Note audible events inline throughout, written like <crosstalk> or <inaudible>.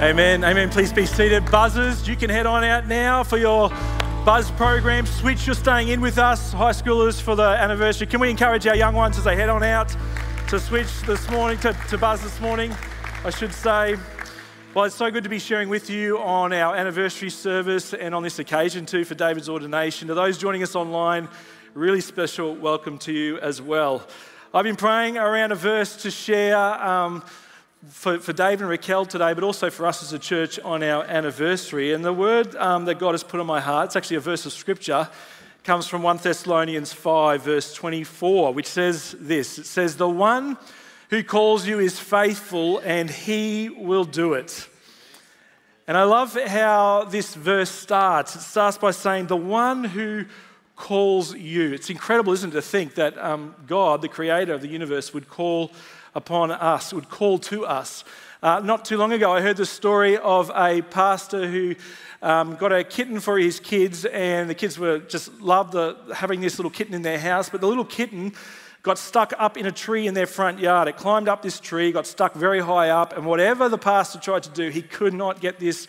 Amen. Amen. Please be seated. Buzzers, you can head on out now for your buzz program. Switch, you're staying in with us, high schoolers, for the anniversary. Can we encourage our young ones as they head on out to switch this morning, to, to buzz this morning, I should say? Well, it's so good to be sharing with you on our anniversary service and on this occasion too for David's ordination. To those joining us online, really special welcome to you as well. I've been praying around a verse to share. Um, for, for Dave and Raquel today, but also for us as a church on our anniversary. And the word um, that God has put on my heart, it's actually a verse of scripture, comes from 1 Thessalonians 5, verse 24, which says this It says, The one who calls you is faithful, and he will do it. And I love how this verse starts. It starts by saying, The one who calls you. It's incredible, isn't it, to think that um, God, the creator of the universe, would call upon us, would call to us. Uh, not too long ago, I heard the story of a pastor who um, got a kitten for his kids, and the kids were just loved the, having this little kitten in their house. But the little kitten got stuck up in a tree in their front yard. It climbed up this tree, got stuck very high up, and whatever the pastor tried to do, he could not get this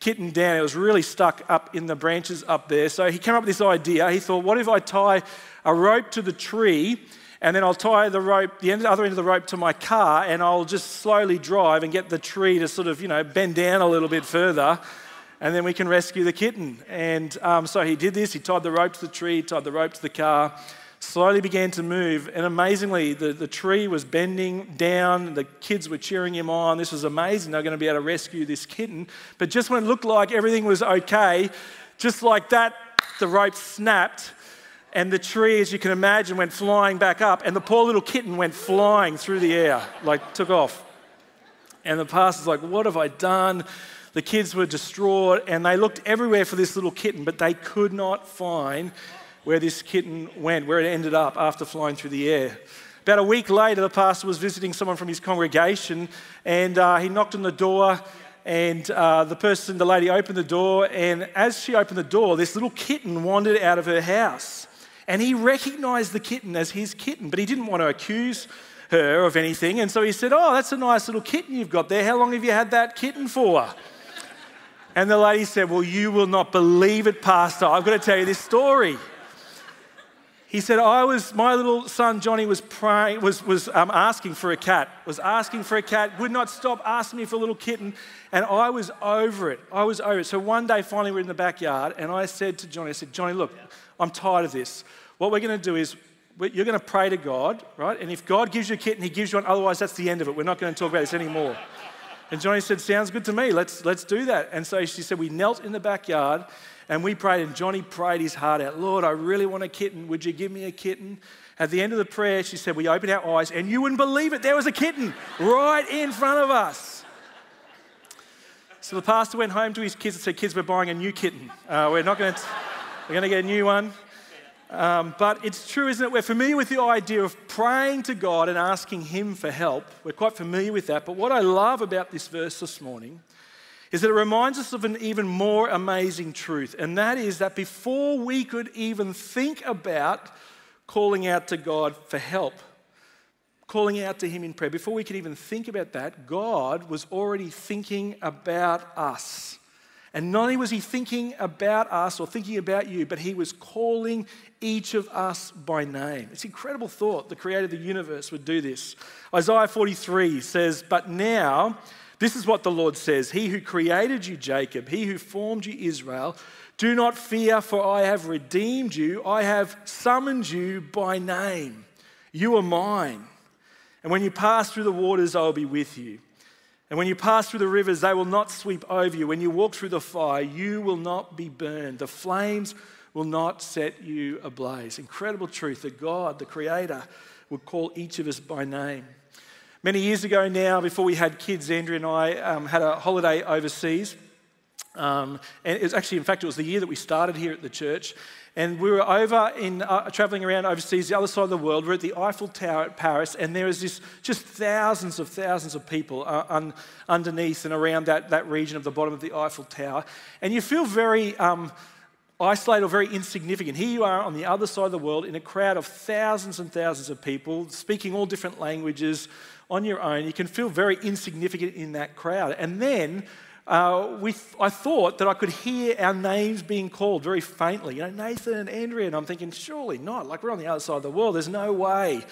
kitten down. It was really stuck up in the branches up there. So he came up with this idea. He thought, what if I tie a rope to the tree and then I'll tie the rope, the, other end of the rope to my car, and I'll just slowly drive and get the tree to sort of, you know, bend down a little bit further, and then we can rescue the kitten. And um, so he did this. He tied the rope to the tree, tied the rope to the car, slowly began to move, and amazingly, the, the tree was bending down. The kids were cheering him on. This was amazing. They're going to be able to rescue this kitten. But just when it looked like everything was okay, just like that, the rope snapped and the tree, as you can imagine, went flying back up, and the poor little kitten went flying through the air, like took off. And the pastor's like, What have I done? The kids were distraught, and they looked everywhere for this little kitten, but they could not find where this kitten went, where it ended up after flying through the air. About a week later, the pastor was visiting someone from his congregation, and uh, he knocked on the door. And uh, the person, the lady, opened the door, and as she opened the door, this little kitten wandered out of her house. And he recognized the kitten as his kitten, but he didn't want to accuse her of anything. And so he said, Oh, that's a nice little kitten you've got there. How long have you had that kitten for? And the lady said, Well, you will not believe it, Pastor. I've got to tell you this story. He said, I was, my little son Johnny was praying, was, was um, asking for a cat, was asking for a cat, would not stop asking me for a little kitten, and I was over it. I was over it. So one day, finally, we're in the backyard, and I said to Johnny, I said, Johnny, look, I'm tired of this. What we're going to do is you're going to pray to God, right? And if God gives you a kitten, He gives you one. Otherwise, that's the end of it. We're not going to talk about this anymore. And Johnny said, Sounds good to me. Let's, let's do that. And so she said, We knelt in the backyard and we prayed. And Johnny prayed his heart out Lord, I really want a kitten. Would you give me a kitten? At the end of the prayer, she said, We opened our eyes and you wouldn't believe it. There was a kitten right in front of us. So the pastor went home to his kids and said, Kids, we're buying a new kitten. Uh, we're not going to, we're going to get a new one. Um, but it's true, isn't it? We're familiar with the idea of praying to God and asking Him for help. We're quite familiar with that. But what I love about this verse this morning is that it reminds us of an even more amazing truth, and that is that before we could even think about calling out to God for help, calling out to Him in prayer, before we could even think about that, God was already thinking about us. And not only was he thinking about us or thinking about you, but he was calling each of us by name. It's incredible thought the creator of the universe would do this. Isaiah 43 says, But now, this is what the Lord says He who created you, Jacob, he who formed you, Israel, do not fear, for I have redeemed you. I have summoned you by name. You are mine. And when you pass through the waters, I will be with you. And when you pass through the rivers, they will not sweep over you. When you walk through the fire, you will not be burned. The flames will not set you ablaze. Incredible truth that God, the Creator, would call each of us by name. Many years ago now, before we had kids, Andrea and I um, had a holiday overseas. Um, and it was actually, in fact, it was the year that we started here at the church. And we were over in uh, traveling around overseas, the other side of the world. We're at the Eiffel Tower at Paris, and there is this just thousands of thousands of people uh, un, underneath and around that, that region of the bottom of the Eiffel Tower. And you feel very um, isolated or very insignificant. Here you are on the other side of the world in a crowd of thousands and thousands of people speaking all different languages on your own. You can feel very insignificant in that crowd. And then uh, we, I thought that I could hear our names being called very faintly. You know, Nathan and Andrea. And I'm thinking, surely not. Like we're on the other side of the world. There's no way.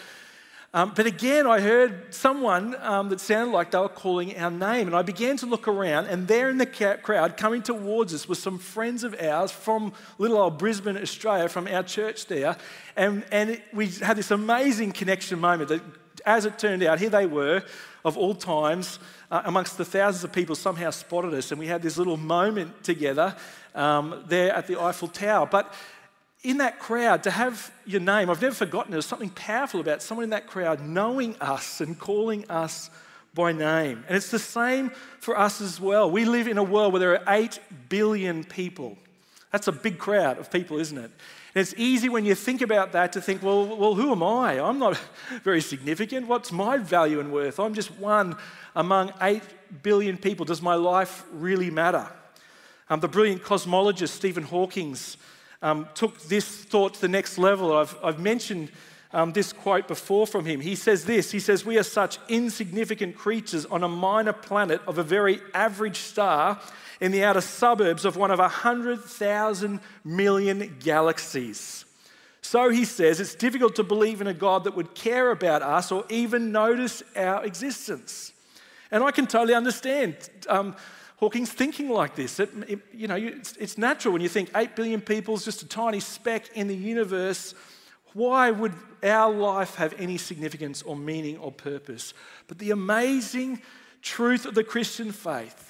Um, but again, I heard someone um, that sounded like they were calling our name. And I began to look around, and there in the crowd, coming towards us, was some friends of ours from little old Brisbane, Australia, from our church there. And, and it, we had this amazing connection moment that, as it turned out, here they were, of all times, uh, amongst the thousands of people, somehow spotted us. And we had this little moment together um, there at the Eiffel Tower. But in that crowd, to have your name, I've never forgotten, there's something powerful about someone in that crowd knowing us and calling us by name. And it's the same for us as well. We live in a world where there are 8 billion people. That's a big crowd of people, isn't it? And it's easy when you think about that to think, well, well, who am I? I'm not <laughs> very significant. What's my value and worth? I'm just one among 8 billion people. Does my life really matter? Um, the brilliant cosmologist Stephen Hawking's um, took this thought to the next level. I've, I've mentioned um, this quote before from him. He says this He says, We are such insignificant creatures on a minor planet of a very average star in the outer suburbs of one of 100,000 million galaxies. So he says, it's difficult to believe in a God that would care about us or even notice our existence. And I can totally understand. Um, Hawking's thinking like this. It, it, you know, it's, it's natural when you think 8 billion people is just a tiny speck in the universe. Why would our life have any significance or meaning or purpose? But the amazing truth of the Christian faith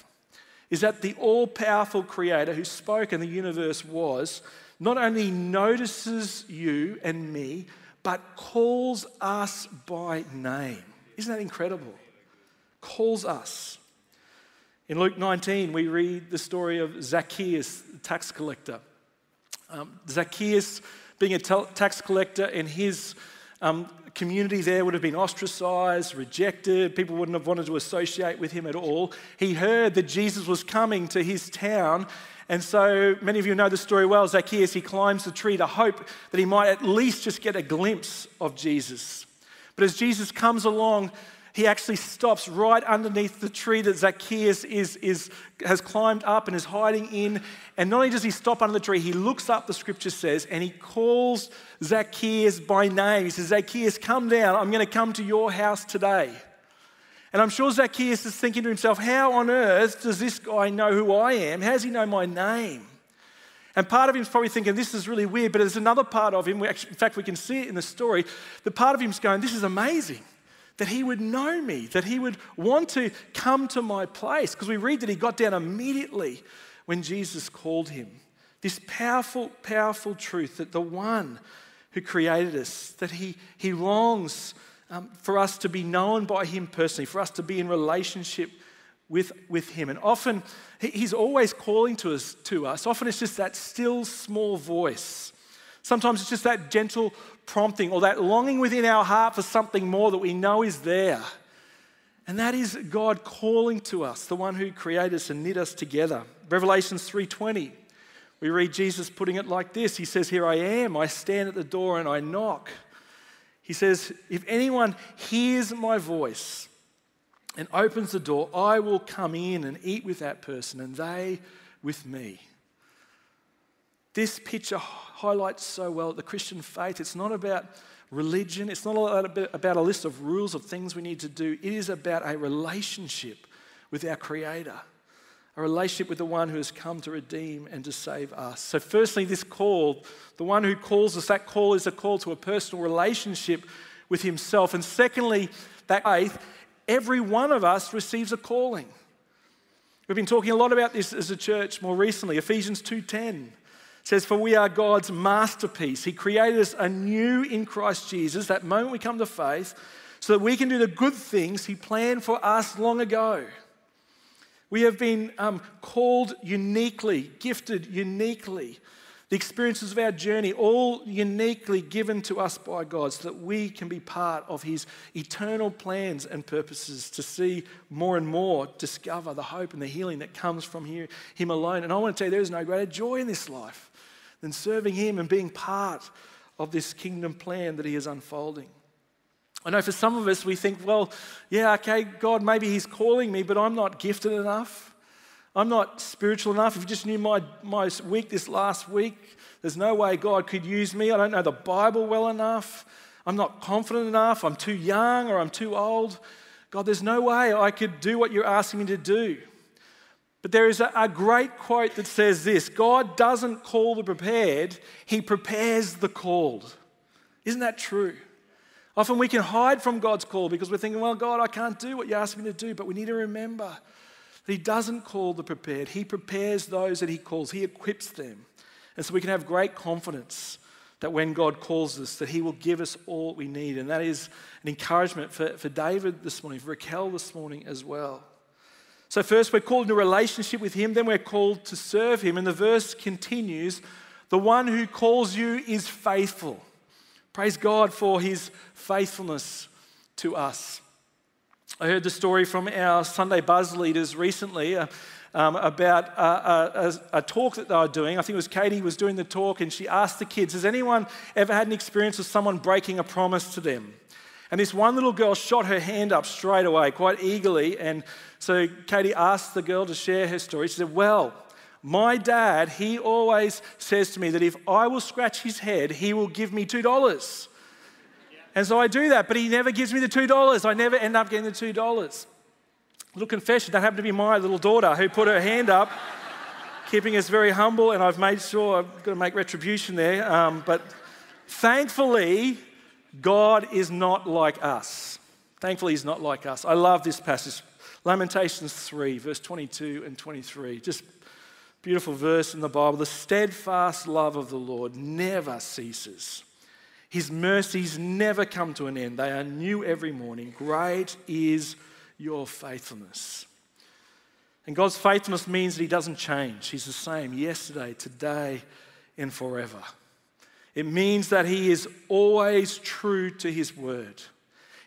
is that the all powerful creator who spoke and the universe was not only notices you and me, but calls us by name. Isn't that incredible? Calls us. In Luke 19, we read the story of Zacchaeus, the tax collector. Um, Zacchaeus, being a tax collector, and his um, community there would have been ostracized, rejected. People wouldn't have wanted to associate with him at all. He heard that Jesus was coming to his town. And so many of you know the story well. Zacchaeus, he climbs the tree to hope that he might at least just get a glimpse of Jesus. But as Jesus comes along, he actually stops right underneath the tree that Zacchaeus is, is, has climbed up and is hiding in. And not only does he stop under the tree, he looks up, the scripture says, and he calls Zacchaeus by name. He says, Zacchaeus, come down. I'm going to come to your house today. And I'm sure Zacchaeus is thinking to himself, how on earth does this guy know who I am? How does he know my name? And part of him's probably thinking, this is really weird, but there's another part of him, in fact, we can see it in the story, the part of him's going, this is amazing that he would know me, that he would want to come to my place. Because we read that he got down immediately when Jesus called him. This powerful, powerful truth that the one who created us, that he, he longs um, for us to be known by him personally, for us to be in relationship with, with him. And often he's always calling to us, to us. Often it's just that still small voice. Sometimes it's just that gentle prompting or that longing within our heart for something more that we know is there. And that is God calling to us, the one who created us and knit us together. Revelations 3:20. We read Jesus putting it like this. He says, "Here I am. I stand at the door and I knock." He says, "If anyone hears my voice and opens the door, I will come in and eat with that person and they with me." This picture highlights so well the Christian faith. It's not about religion, it's not about a list of rules of things we need to do. It is about a relationship with our Creator, a relationship with the one who has come to redeem and to save us. So, firstly, this call, the one who calls us, that call is a call to a personal relationship with Himself. And secondly, that faith, every one of us receives a calling. We've been talking a lot about this as a church more recently. Ephesians 2:10 says, For we are God's masterpiece. He created us anew in Christ Jesus, that moment we come to faith, so that we can do the good things He planned for us long ago. We have been um, called uniquely, gifted uniquely. The experiences of our journey, all uniquely given to us by God, so that we can be part of His eternal plans and purposes to see more and more, discover the hope and the healing that comes from Him alone. And I want to tell you, there is no greater joy in this life than serving Him and being part of this kingdom plan that He is unfolding. I know for some of us, we think, well, yeah, okay, God, maybe He's calling me, but I'm not gifted enough. I'm not spiritual enough. If you just knew my, my week this last week, there's no way God could use me. I don't know the Bible well enough. I'm not confident enough. I'm too young or I'm too old. God, there's no way I could do what you're asking me to do. But there is a, a, great quote that says this God doesn't call the prepared, He prepares the called. Isn't that true? Often we can hide from God's call because we're thinking, well, God, I can't do what you asked me to do. But we need to remember that He doesn't call the prepared, He prepares those that He calls, He equips them. And so we can have great confidence that when God calls us, that He will give us all we need. And that is an encouragement for, for David this morning, for Raquel this morning as well. So, first, we're called into relationship with Him, then we're called to serve Him. And the verse continues The one who calls you is faithful. Praise God for His faithfulness to us. I heard the story from our Sunday Buzz leaders recently uh, um, about a, a, a, talk that they were doing. I think it was Katie was doing the talk, and she asked the kids, Has anyone ever had an experience of someone breaking a promise to them? And this one little girl shot her hand up straight away, quite eagerly. And so Katie asked the girl to share her story. She said, Well, my dad, he always says to me that if I will scratch his head, he will give me $2. And so I do that, but he never gives me the $2. I never end up getting the $2. Little confession that happened to be my little daughter who put her hand up, <laughs> keeping us very humble, and I've made sure I've got to make retribution there. Um, but thankfully, God is not like us. Thankfully, He's not like us. I love this passage. Lamentations 3, verse 22 and 23. Just beautiful verse in the Bible. The steadfast love of the Lord never ceases. His mercies never come to an end. They are new every morning. Great is your faithfulness. And God's faithfulness means that He doesn't change. He's the same yesterday, today, and forever. It means that He is always true to His word.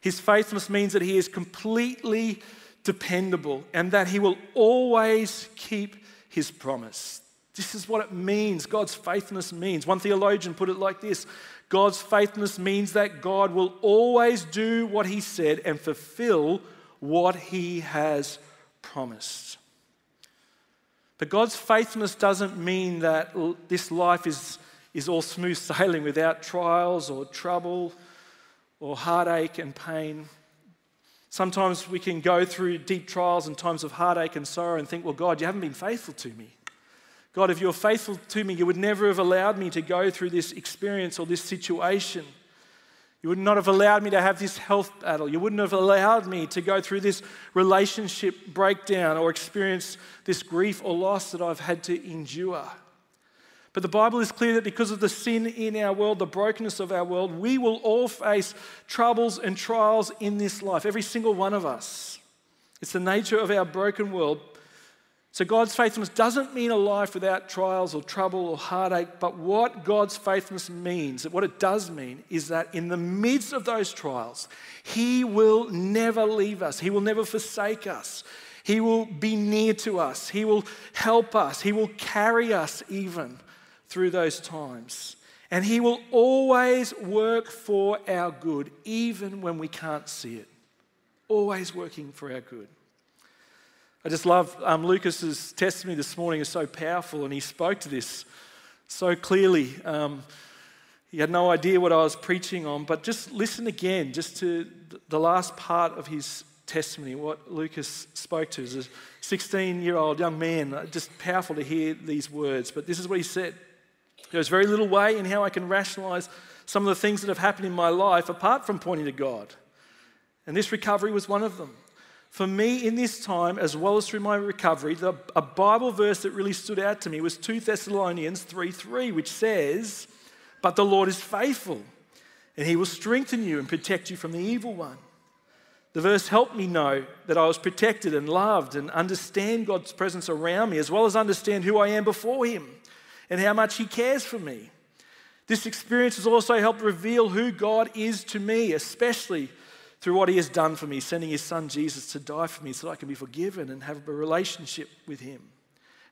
His faithfulness means that He is completely dependable and that He will always keep His promise. This is what it means. God's faithfulness means. One theologian put it like this God's faithfulness means that God will always do what He said and fulfill what He has promised. But God's faithfulness doesn't mean that this life is, is all smooth sailing without trials or trouble or heartache and pain. Sometimes we can go through deep trials and times of heartache and sorrow and think, well, God, you haven't been faithful to me. God, if you're faithful to me, you would never have allowed me to go through this experience or this situation. You would not have allowed me to have this health battle. You wouldn't have allowed me to go through this relationship breakdown or experience this grief or loss that I've had to endure. But the Bible is clear that because of the sin in our world, the brokenness of our world, we will all face troubles and trials in this life, every single one of us. It's the nature of our broken world. So, God's faithfulness doesn't mean a life without trials or trouble or heartache, but what God's faithfulness means, what it does mean, is that in the midst of those trials, He will never leave us, He will never forsake us, He will be near to us, He will help us, He will carry us even through those times. And He will always work for our good, even when we can't see it. Always working for our good. I just love um, Lucas's testimony this morning is so powerful, and he spoke to this so clearly. Um, he had no idea what I was preaching on, but just listen again, just to the last part of his testimony, what Lucas spoke to. As a 16 year old young man, just powerful to hear these words. But this is what he said There's very little way in how I can rationalize some of the things that have happened in my life apart from pointing to God. And this recovery was one of them for me in this time, as well as through my recovery, the, a Bible verse that really stood out to me was 2 Thessalonians 3 3, which says, But the Lord is faithful, and he will strengthen you and protect you from the evil one. The verse helped me know that I was protected and loved and understand God's presence around me, as well as understand who I am before Him and how much He cares for me. This experience has also helped reveal who God is to me, especially through what he has done for me, sending his son Jesus to die for me so that I can be forgiven and have a relationship with him.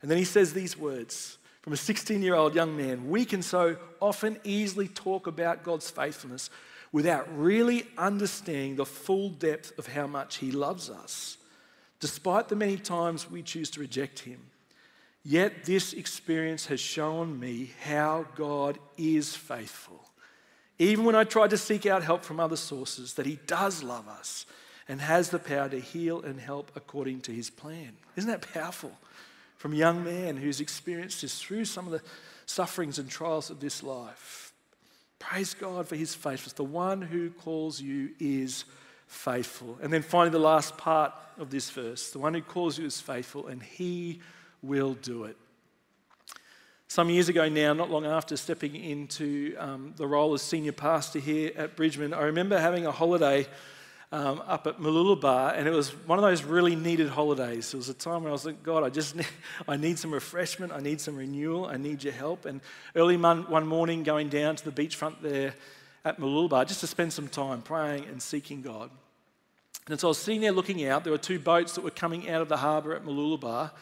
And then he says these words from a 16 year old young man We can so often easily talk about God's faithfulness without really understanding the full depth of how much he loves us. despite the many times we choose to reject Him. Yet this experience has shown me how God is faithful. Even when I tried to seek out help from other sources, that He does love us and has the power to heal and help according to His plan. Isn't that powerful? From a young man who's experienced this through some of the sufferings and trials of this life. Praise God for His faithfulness. The one who calls you is faithful. And then finally, the last part of this verse the one who calls you is faithful, and He will do it. Some years ago now, not long after stepping into um, the role as senior pastor here at Bridgeman, I remember having a holiday um, up at Mooloolaba, and it was one of those really needed holidays. It was a time when I was like, God, I just need, <laughs> I need some refreshment, I need some renewal, I need your help. And early one morning, going down to the beachfront there at Mooloolaba just to spend some time praying and seeking God. And so I was sitting there looking out. There were two boats that were coming out of the harbour at Mooloolaba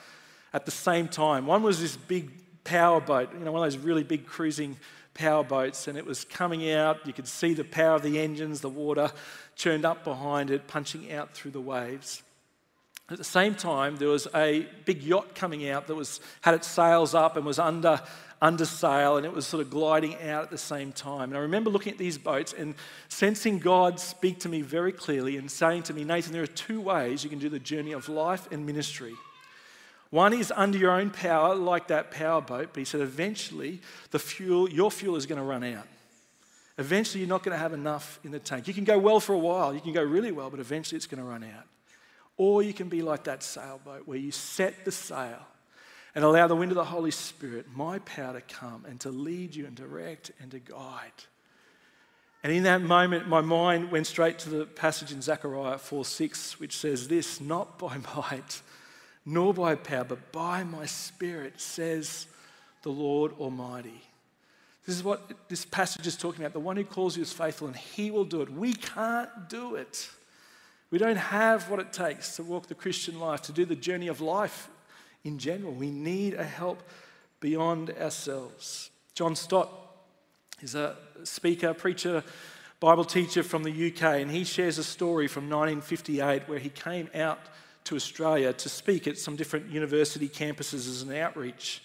at the same time. One was this big power boat, you know, one of those really big cruising power boats, and it was coming out. You could see the power of the engines, the water churned up behind it, punching out through the waves. At the same time, there was a big yacht coming out that was, had its sails up and was under, under sail, and it was sort of gliding out at the same time. And I remember looking at these boats and sensing God speak to me very clearly and saying to me, Nathan, there are two ways you can do the journey of life and ministry. One is under your own power, like that power boat, but he said eventually the fuel, your fuel is going to run out. Eventually you're not going to have enough in the tank. You can go well for a while, you can go really well, but eventually it's going to run out. Or you can be like that sailboat where you set the sail and allow the wind of the Holy Spirit, my power, to come and to lead you and direct and to guide. And in that moment, my mind went straight to the passage in Zechariah 4 6, which says this Not by <laughs> might, nor by power, but by my Spirit, says the Lord Almighty. This is what this passage is talking about. The one who calls you is faithful, and he will do it. We can't do it. We don't have what it takes to walk the Christian life, to do the journey of life in general. We need a help beyond ourselves. John Stott is a speaker, preacher, Bible teacher from the UK, and he shares a story from 1958 where he came out to Australia to speak at some different university campuses as an outreach.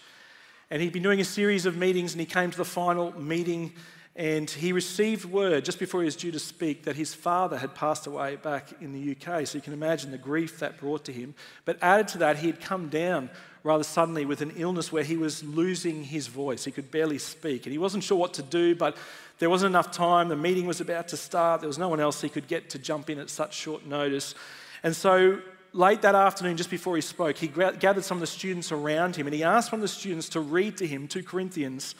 And he'd been doing a series of meetings, and he came to the final meeting, and he received word just before he was due to speak that his father had passed away back in the UK. So you can imagine the grief that brought to him. But added to that, he had come down rather suddenly with an illness where he was losing his voice. He could barely speak, and he wasn't sure what to do, but there wasn't enough time. The meeting was about to start. There was no one else he could get to jump in at such short notice. And so late that afternoon, just before he spoke, he gathered some of the students around him and he asked one of the students to read to him 2 Corinthians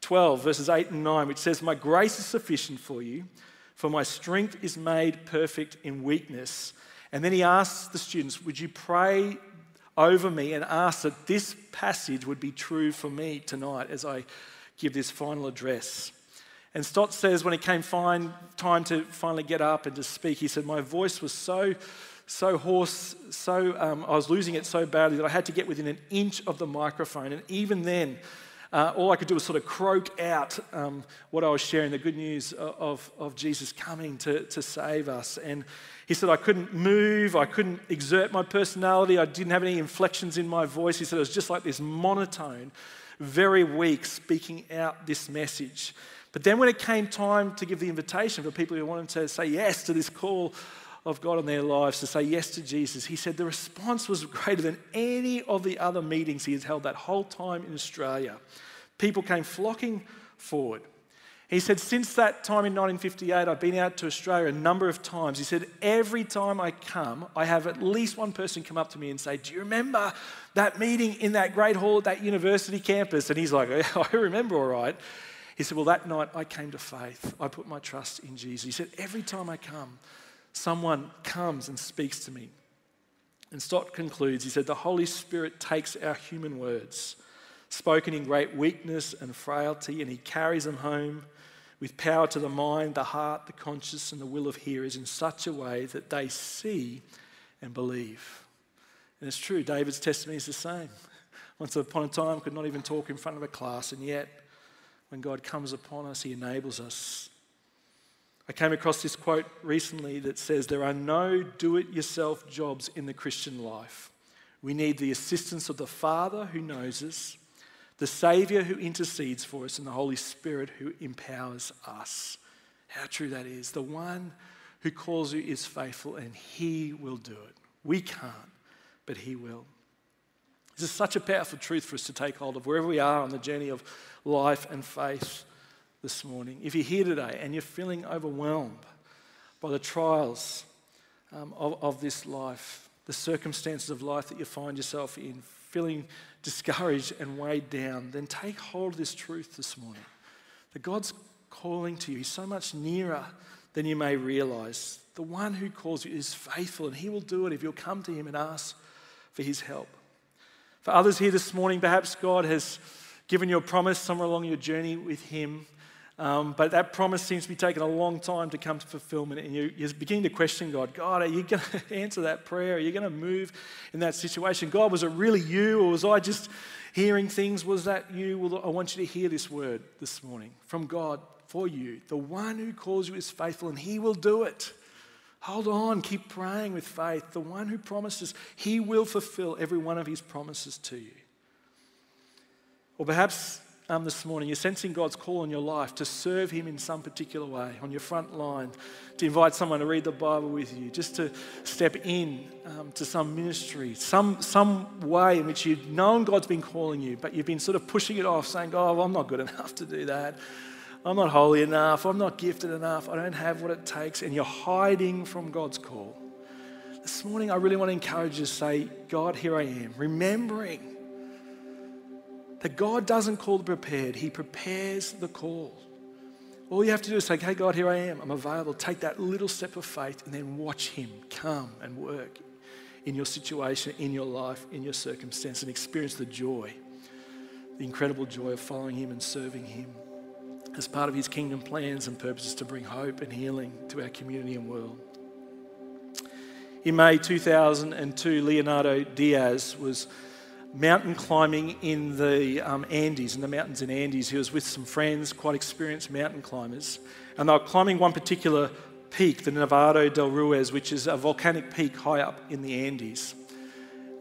12, verses 8 and 9, which says, My grace is sufficient for you, for my strength is made perfect in weakness. And then he asks the students, Would you pray over me and ask that this passage would be true for me tonight as I give this final address? And Stott says, when it came fine, time to finally get up and to speak, he said, My voice was so so hoarse, so um, I was losing it so badly that I had to get within an inch of the microphone. And even then, uh, all I could do was sort of croak out um, what I was sharing, the good news of, of Jesus coming to, to save us. And he said, I couldn't move, I couldn't exert my personality, I didn't have any inflections in my voice. He said, it was just like this monotone, very weak, speaking out this message. But then when it came time to give the invitation for people who wanted to say yes to this call of God in their lives to say yes to Jesus, he said the response was greater than any of the other meetings he has held that whole time in Australia. People came flocking forward. He said, Since that time in 1958, I've been out to Australia a number of times. He said, Every time I come, I have at least one person come up to me and say, Do you remember that meeting in that great hall at that university campus? And he's like, <laughs> I remember all right. He said, Well, that night I came to faith. I put my trust in Jesus. He said, Every time I come, someone comes and speaks to me. And Stott concludes, he said, The Holy Spirit takes our human words, spoken in great weakness and frailty, and he carries them home with power to the mind, the heart, the conscience, and the will of hearers in such a way that they see and believe. And it's true, David's testimony is the same. <laughs> Once upon a time, could not even talk in front of a class, and yet when God comes upon us, he enables us I came across this quote recently that says, There are no do it yourself jobs in the Christian life. We need the assistance of the Father who knows us, the Saviour who intercedes for us, and the Holy Spirit who empowers us. How true that is. The one who calls you is faithful and he will do it. We can't, but he will. This is such a powerful truth for us to take hold of wherever we are on the journey of life and faith this morning. If you're here today and you're feeling overwhelmed by the trials um, of, of this life, the circumstances of life that you find yourself in, feeling discouraged and weighed down, then take hold of this truth this morning. That God's calling to you. He's so much nearer than you may realize. The one who calls you is faithful, and He will do it if you'll come to Him and ask for His help. For others here this morning, perhaps God has given you a promise somewhere along your journey with Him um, but that promise seems to be taking a long time to come to fulfillment, and you, you're beginning to question God. God, are you going <laughs> to answer that prayer? Are you going to move in that situation? God, was it really you, or was I just hearing things? Was that you? Well, I want you to hear this word this morning from God for you. The one who calls you is faithful, and He will do it. Hold on, keep praying with faith. The one who promises, He will fulfill every one of His promises to you. Or perhaps um, this morning, you're sensing God's call on your life to serve Him in some particular way, on your front line, to invite someone to read the Bible with you, just to step in um, to some ministry, some, some way in which you've known God's been calling you, but you've been sort of pushing it off, saying, Oh, well, I'm not good <laughs> enough to do that. I'm not holy enough. I'm not gifted enough. I don't have what it takes. And you're hiding from God's call. This morning, I really want to encourage you to say, God, here I am, remembering that God doesn't call the prepared, He prepares the call. All you have to do is say, Hey, God, here I am. I'm available. Take that little step of faith and then watch Him come and work in your situation, in your life, in your circumstance, and experience the joy, the incredible joy of following Him and serving Him as part of His kingdom plans and purposes to bring hope and healing to our community and world. In May 2002, Leonardo Diaz was mountain climbing in the um, Andes, in the mountains in Andes. He was with some friends, quite experienced mountain climbers, and they were climbing one particular peak, the Nevado del Ruiz, which is a volcanic peak high up in the Andes.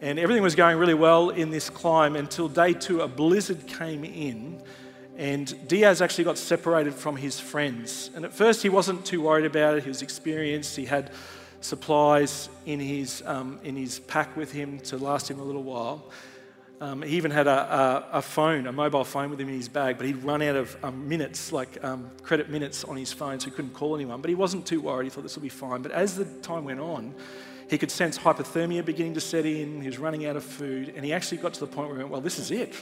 And everything was going really well in this climb until day two, a blizzard came in, and Diaz actually got separated from his friends. And at first, he wasn't too worried about it. He was experienced. He had supplies in his, um, in his pack with him to last him a little while. Um, he even had a, a, a, phone, a mobile phone with him in his bag, but he'd run out of um, minutes, like um, credit minutes on his phone, so he couldn't call anyone. But he wasn't too worried. He thought this will be fine. But as the time went on, he could sense hypothermia beginning to set in. He was running out of food. And he actually got to the point where he went, Well, this is it.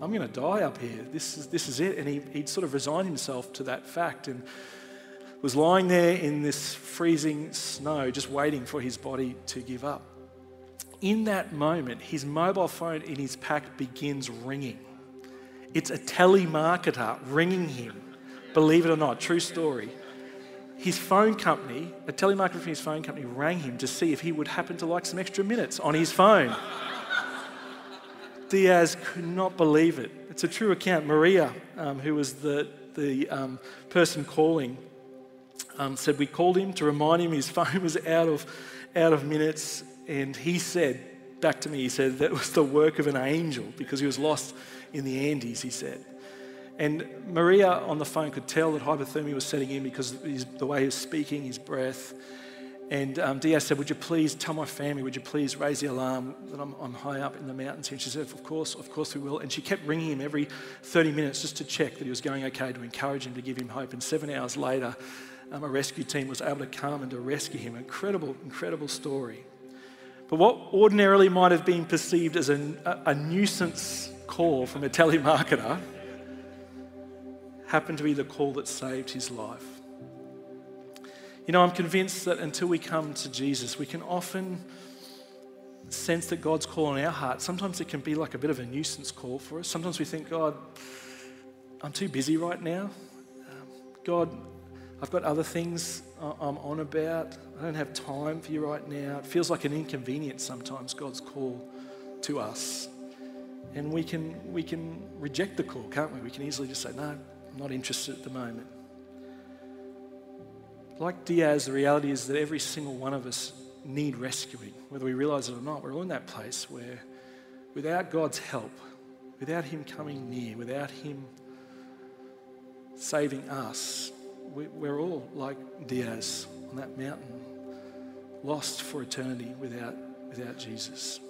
I'm going to die up here. This is, this is it. And he, he'd sort of resigned himself to that fact and was lying there in this freezing snow, just waiting for his body to give up in that moment, his mobile phone in his pack begins ringing. It's a telemarketer ringing him. Believe it or not, true story. His phone company, a telemarketer from his phone company, rang him to see if he would happen to like some extra minutes on his phone. Diaz could not believe it. It's a true account. Maria, um, who was the, the um, person calling, um, said we called him to remind him his <laughs> phone was out of, out of minutes and he said back to me, he said, that was the work of an angel because he was lost in the Andes, he said. And Maria on the phone could tell that hypothermia was setting in because the way he was speaking, his breath. And um, Diaz said, Would you please tell my family, would you please raise the alarm that I'm, I'm high up in the mountains? And she said, Of course, of course we will. And she kept ringing him every 30 minutes just to check that he was going okay, to encourage him, to give him hope. And seven hours later, um, a rescue team was able to come and to rescue him. Incredible, incredible story. But what ordinarily might have been perceived as a, a nuisance call from a telemarketer happened to be the call that saved his life. You know, I'm convinced that until we come to Jesus, we can often sense that God's call on our heart. Sometimes it can be like a bit of a nuisance call for us. Sometimes we think, God, I'm too busy right now. Um, God, I've got other things uh, I'm on about. I don't have time for you right now. It feels like an inconvenience sometimes, God's call to us. And we can, we can reject the call, can't we? We can easily just say, no, I'm not interested at the moment. Like Diaz, the reality is that every single one of us need rescuing, whether we realize it or not. We're all in that place where, without God's help, without Him coming near, without Him saving us, we're all like Diaz on that mountain, lost for eternity without, without Jesus.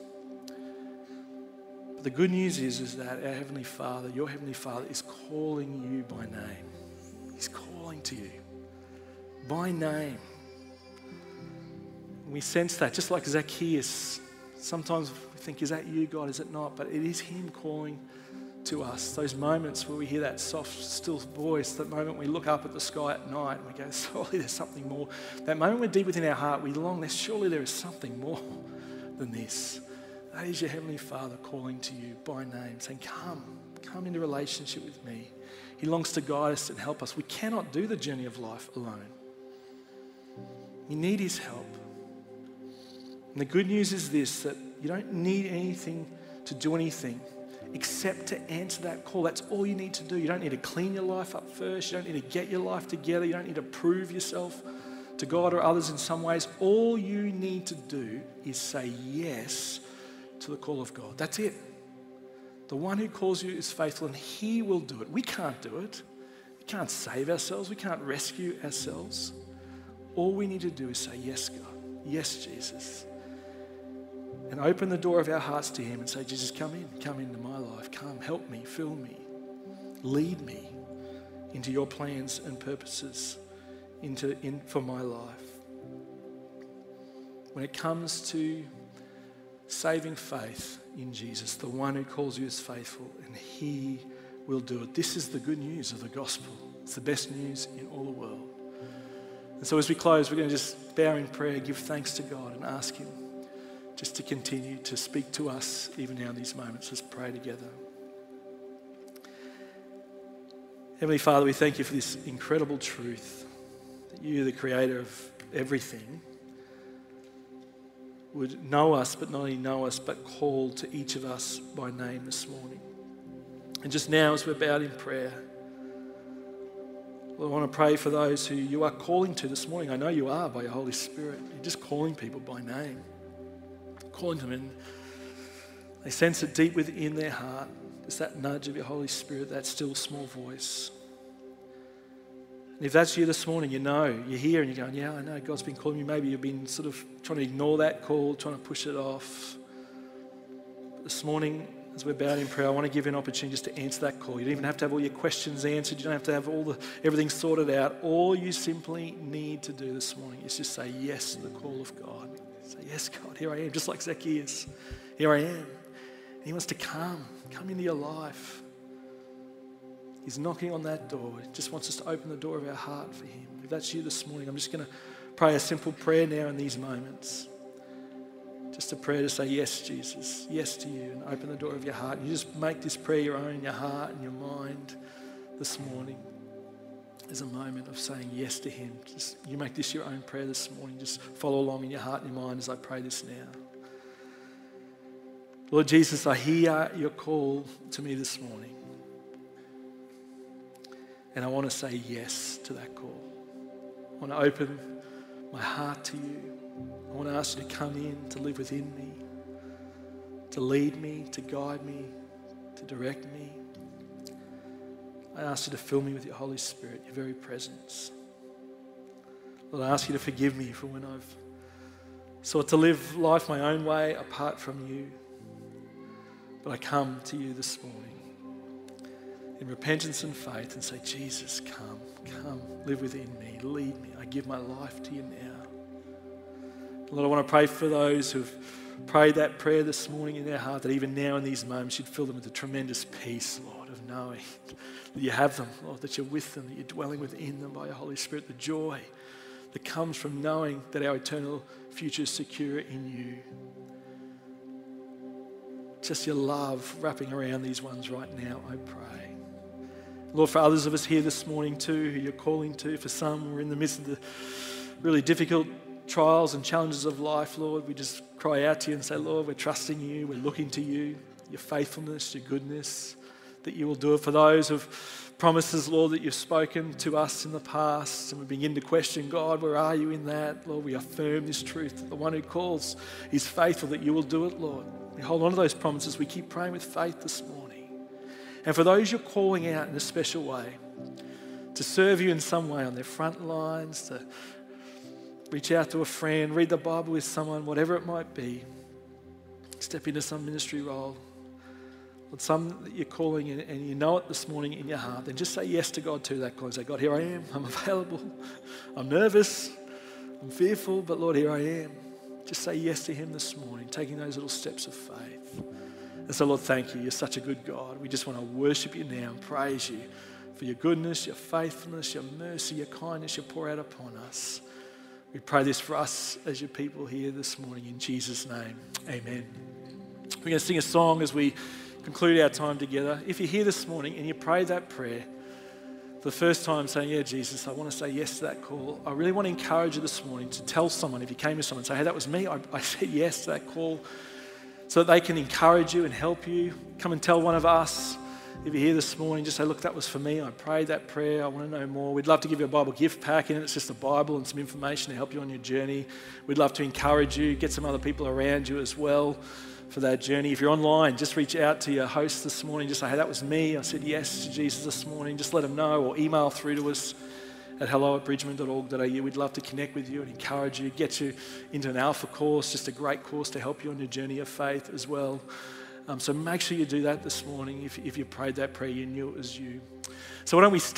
But the good news is, is that our Heavenly Father, your Heavenly Father, is calling you by name. He's calling to you by name. We sense that, just like Zacchaeus. Sometimes we think, is that you, God? Is it not? But it is Him calling to us. Those moments where we hear that soft, still voice, that moment we look up at the sky at night and we go, <laughs> surely there's something more. That moment we're deep within our heart, we long, there's surely there is something more than this. That is your Heavenly Father calling to you by name, saying, Come, come into relationship with me. He longs to guide us and help us. We cannot do the journey of life alone. We need His help. And the good news is this that you don't need anything to do anything except to answer that call. That's all you need to do. You don't need to clean your life up first. You don't need to get your life together. You don't need to prove yourself to God or others in some ways. All you need to do is say yes to the call of God. That's it. The one who calls you is faithful and he will do it. We can't do it. We can't save ourselves. We can't rescue ourselves. All we need to do is say, Yes, God. Yes, Jesus. And open the door of our hearts to Him and say, Jesus, come in. Come into my life. Come, help me, fill me, lead me into your plans and purposes into, in, for my life. When it comes to saving faith in Jesus, the one who calls you is faithful, and He will do it. This is the good news of the gospel. It's the best news in all the world. And so as we close, we're going to just bow in prayer, give thanks to God, and ask Him just to continue to speak to us even now in these moments. Let's pray together. Heavenly Father, we thank you for this incredible truth that you, the creator of everything, would know us, but not only know us, but call to each of us by name this morning. And just now, as we're bowed in prayer, I want to pray for those who you are calling to this morning. I know you are by your Holy Spirit. You're just calling people by name, calling them, and they sense it deep within their heart. It's that nudge of your Holy Spirit, that still small voice. And if that's you this morning, you know, you're here and you're going, Yeah, I know God's been calling me. Maybe you've been sort of trying to ignore that call, trying to push it off. But this morning, as we're bowed in prayer, I want to give you an opportunity just to answer that call. You don't even have to have all your questions answered. You don't have to have all the everything sorted out. All you simply need to do this morning is just say yes to the call of God. Say, Yes, God, here I am, just like Zacchaeus. Here I am. And he wants to come, come into your life. He's knocking on that door. He just wants us to open the door of our heart for him. If that's you this morning, I'm just going to pray a simple prayer now in these moments. Just a prayer to say, Yes, Jesus, yes to you, and open the door of your heart. And You just make this prayer your own your heart and your mind this morning. There's a moment of saying yes to Him. Just, you make this your own prayer this morning. Just follow along in your heart and your mind as I pray this now. Lord Jesus, I hear your call to me this morning. And I want to say yes to that call. I want to open my heart to you. I want to ask you to come in, to live within me, to lead me, to guide me, to direct me. I ask you to fill me with your Holy Spirit, your very presence. Lord, I ask you to forgive me for when I've sought to live life my own way apart from you. But I come to you this morning in repentance and faith and say, Jesus, come, come, live within me, lead me. I give my life to you now. Lord, I want to pray for those who've prayed that prayer this morning in their heart, that even now in these moments you'd fill them with a tremendous peace, Lord, knowing that you have them, Lord, that you're with them, that you're dwelling within them by your Holy Spirit, the joy that comes from knowing that our eternal future is secure in you. Just your love wrapping around these ones right now, I pray. Lord, for others of us here this morning too, who you're calling to, for some, we're in the midst of the really difficult trials and challenges of life, Lord, we just cry out to you and say, Lord, we're trusting you, we're looking to you, your faithfulness, your goodness, that you will do it for those who've promises, Lord, that you've spoken to us in the past, and we begin to question, God, where are you in that? Lord, we affirm this truth that the one who calls is faithful, that you will do it, Lord. We hold on to those promises. We keep praying with faith this morning. And for those you're calling out in a special way, to serve you in some way on their front lines, to reach out to a friend, read the Bible with someone, whatever it might be, step into some ministry role. But some that you're calling and you know it this morning in your heart, then just say yes to God to that call. Say, God, here I am. I'm <laughs> available. I'm nervous. I'm fearful, but Lord, here I am. Just say yes to Him this morning, taking those little steps of faith. And so, Lord, thank you. You're such a good God. We just want to worship you now and praise you for your goodness, your faithfulness, your mercy, your kindness you pour out upon us. We pray this for us as your people here this morning in Jesus' name. Amen. We're going to sing a song as we conclude our time together. If you're here this morning and you pray that prayer for the first time, saying, Yeah, Jesus, I want to say yes to that call, I really want to encourage you this morning to tell someone, if you came to someone say, Hey, that was me, I, I <laughs> said yes to that call, so that they can encourage you and help you. Come and tell one of us. If you're here this morning, just say, Look, that was for me. I prayed that prayer. I want to know more. We'd love to give you a Bible gift pack in it. It's just a Bible and some information to help you on your journey. We'd love to encourage you, get some other people around you as well for that journey. If you're online, just reach out to your host this morning. Just say, hey, that was me. I said yes to Jesus this morning. Just let them know or email through to us at hello at bridgeman.org.au. We'd love to connect with you and encourage you, get you into an Alpha course, just a great course to help you on your journey of faith as well. Um, so make sure you do that this morning. If, if you prayed that prayer, you knew it was you. So why don't we stand?